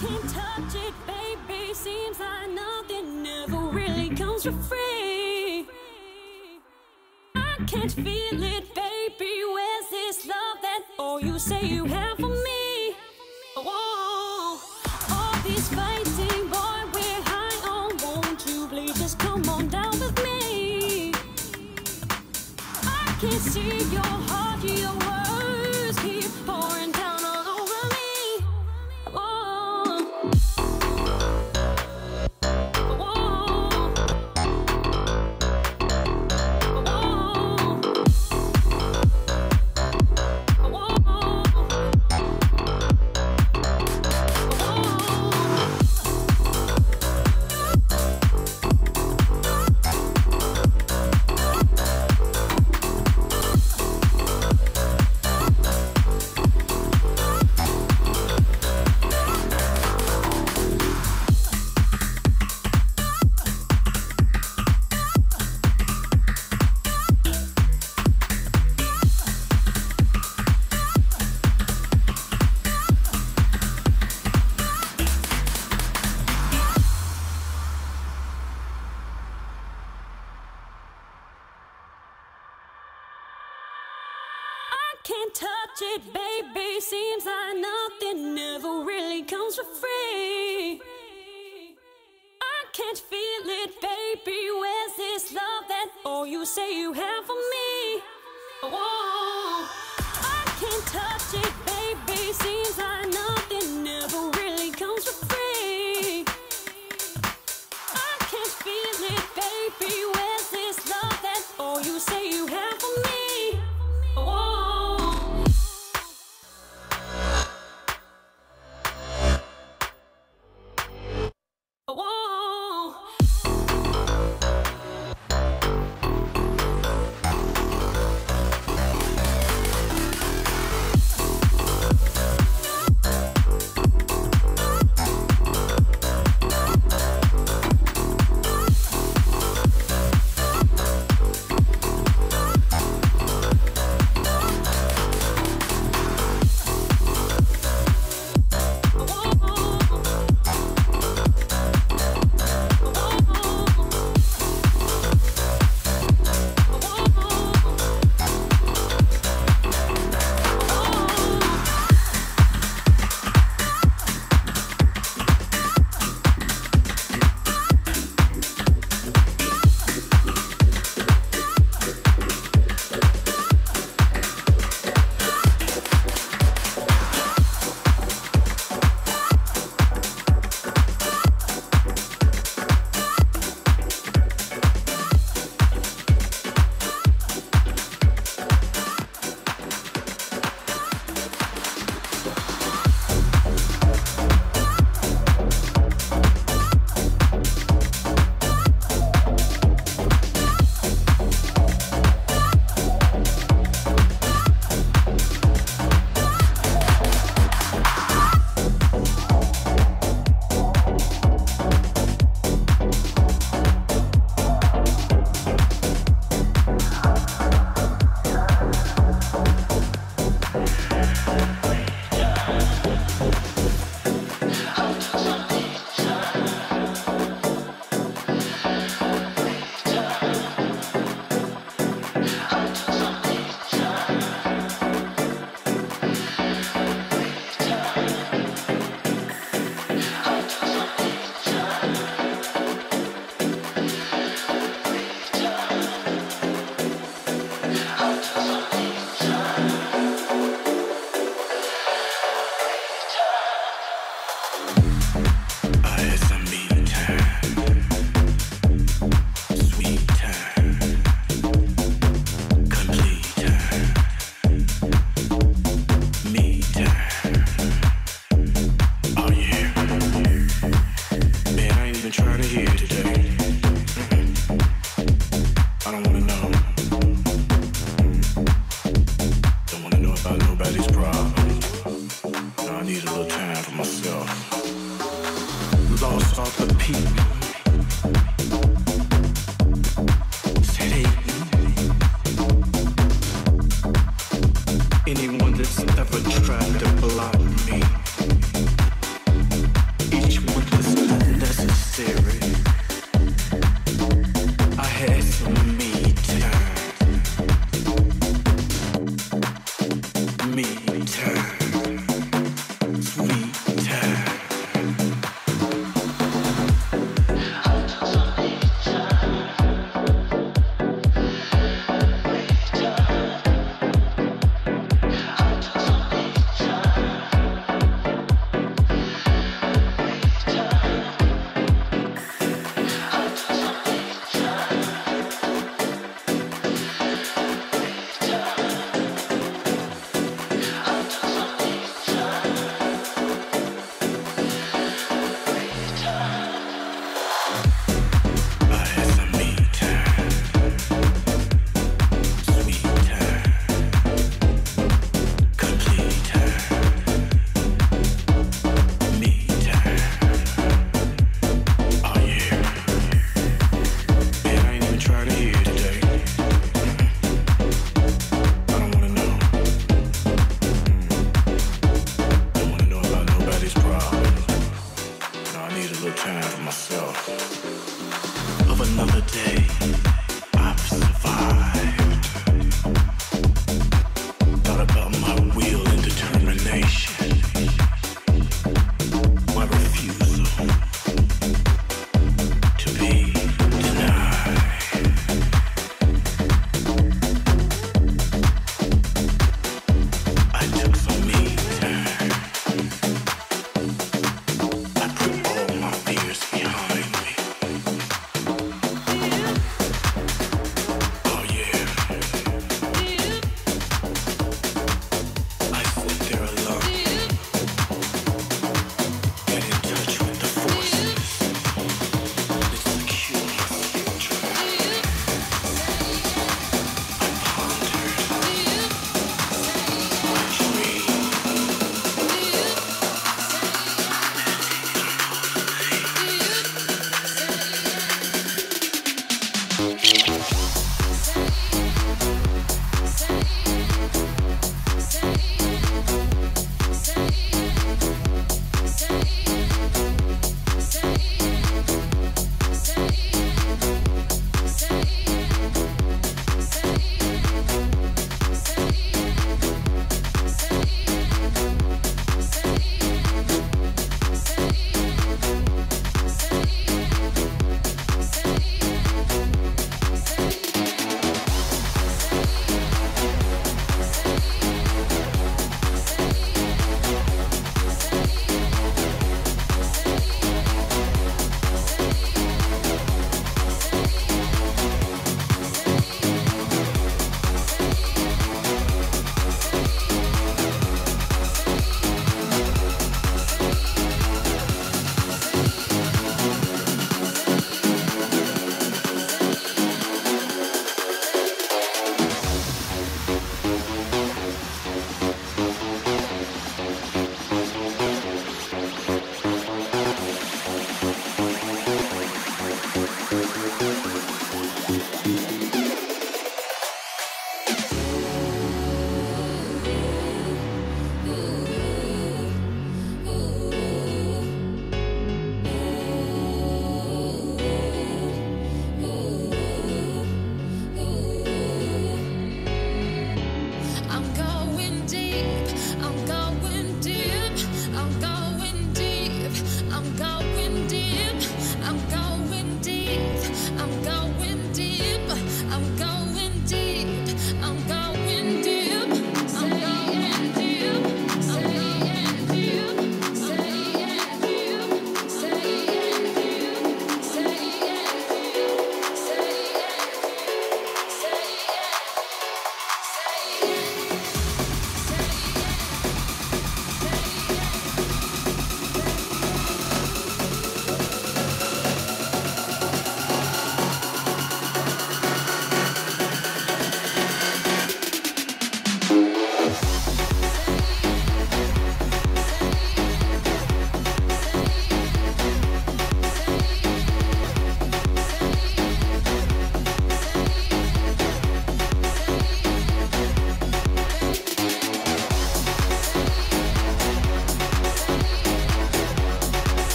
can't touch it, baby. Seems like nothing ever really comes for free. I can't feel it, baby. Where's this love that oh you say you have for me? Whoa, all these fighting, boy, we're high on. Won't you please just come on down with me? I can't see your heart,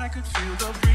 I could feel the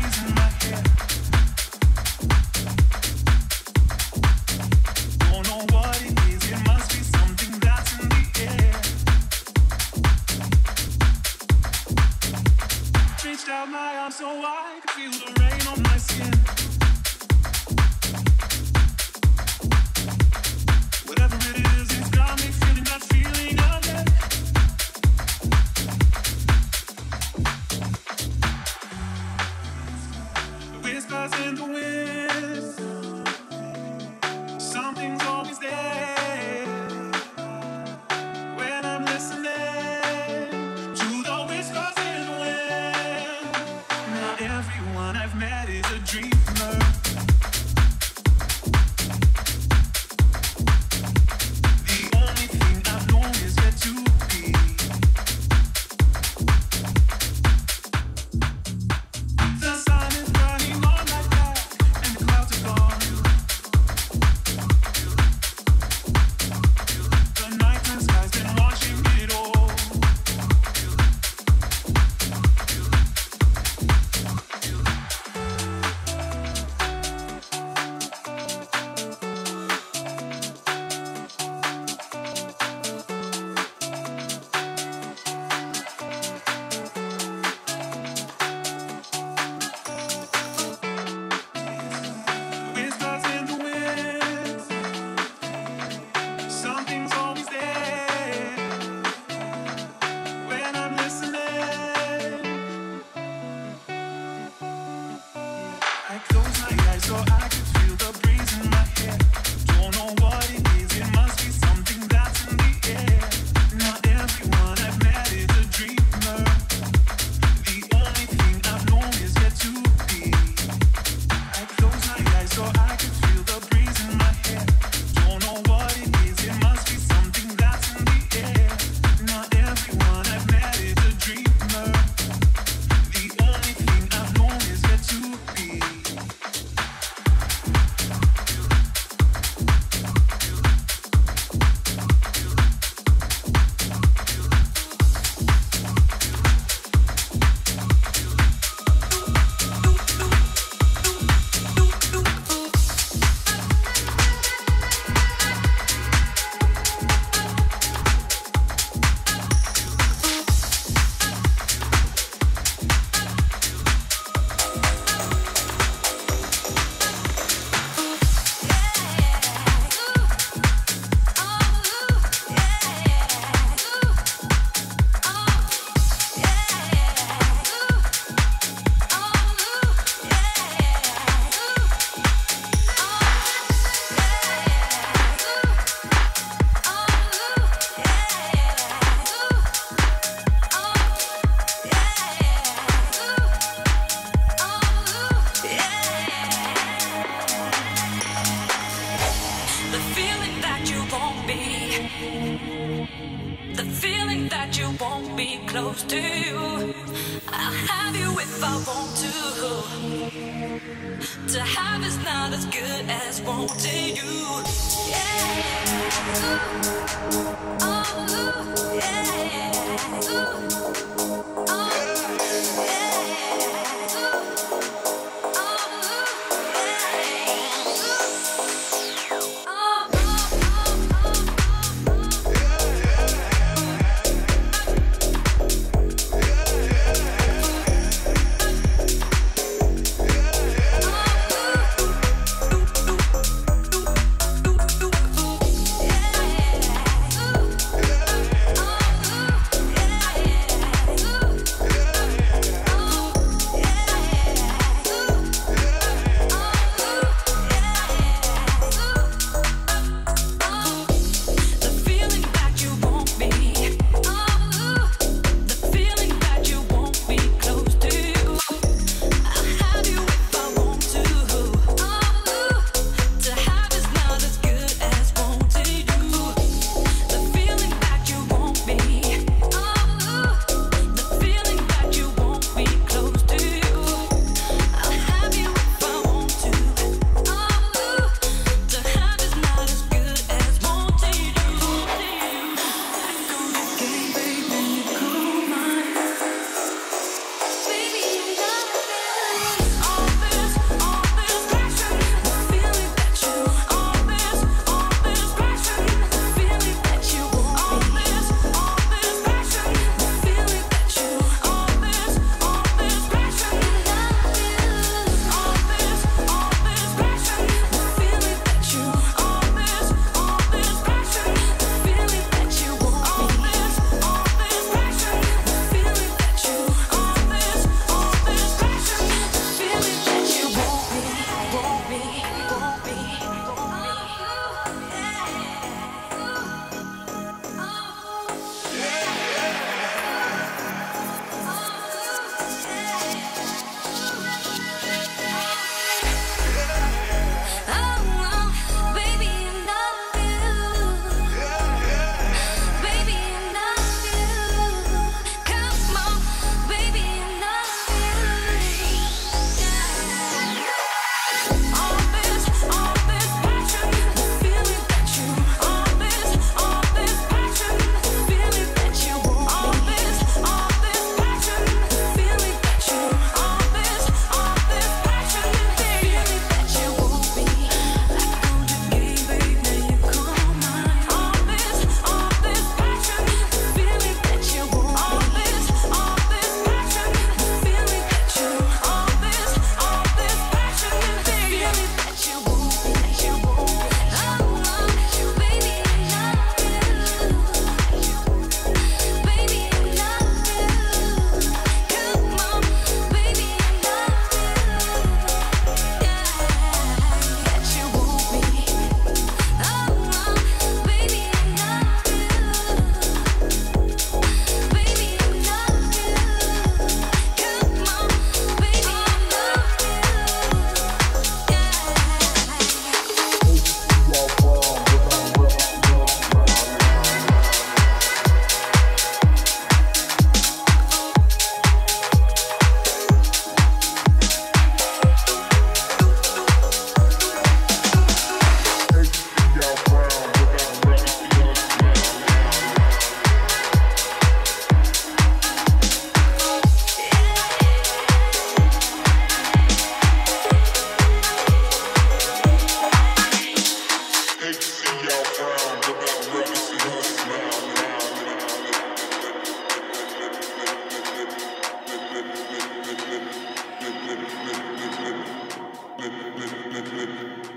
Blip, blip, blip, blip,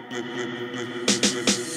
blip, blip, blip, blip, blip, blip.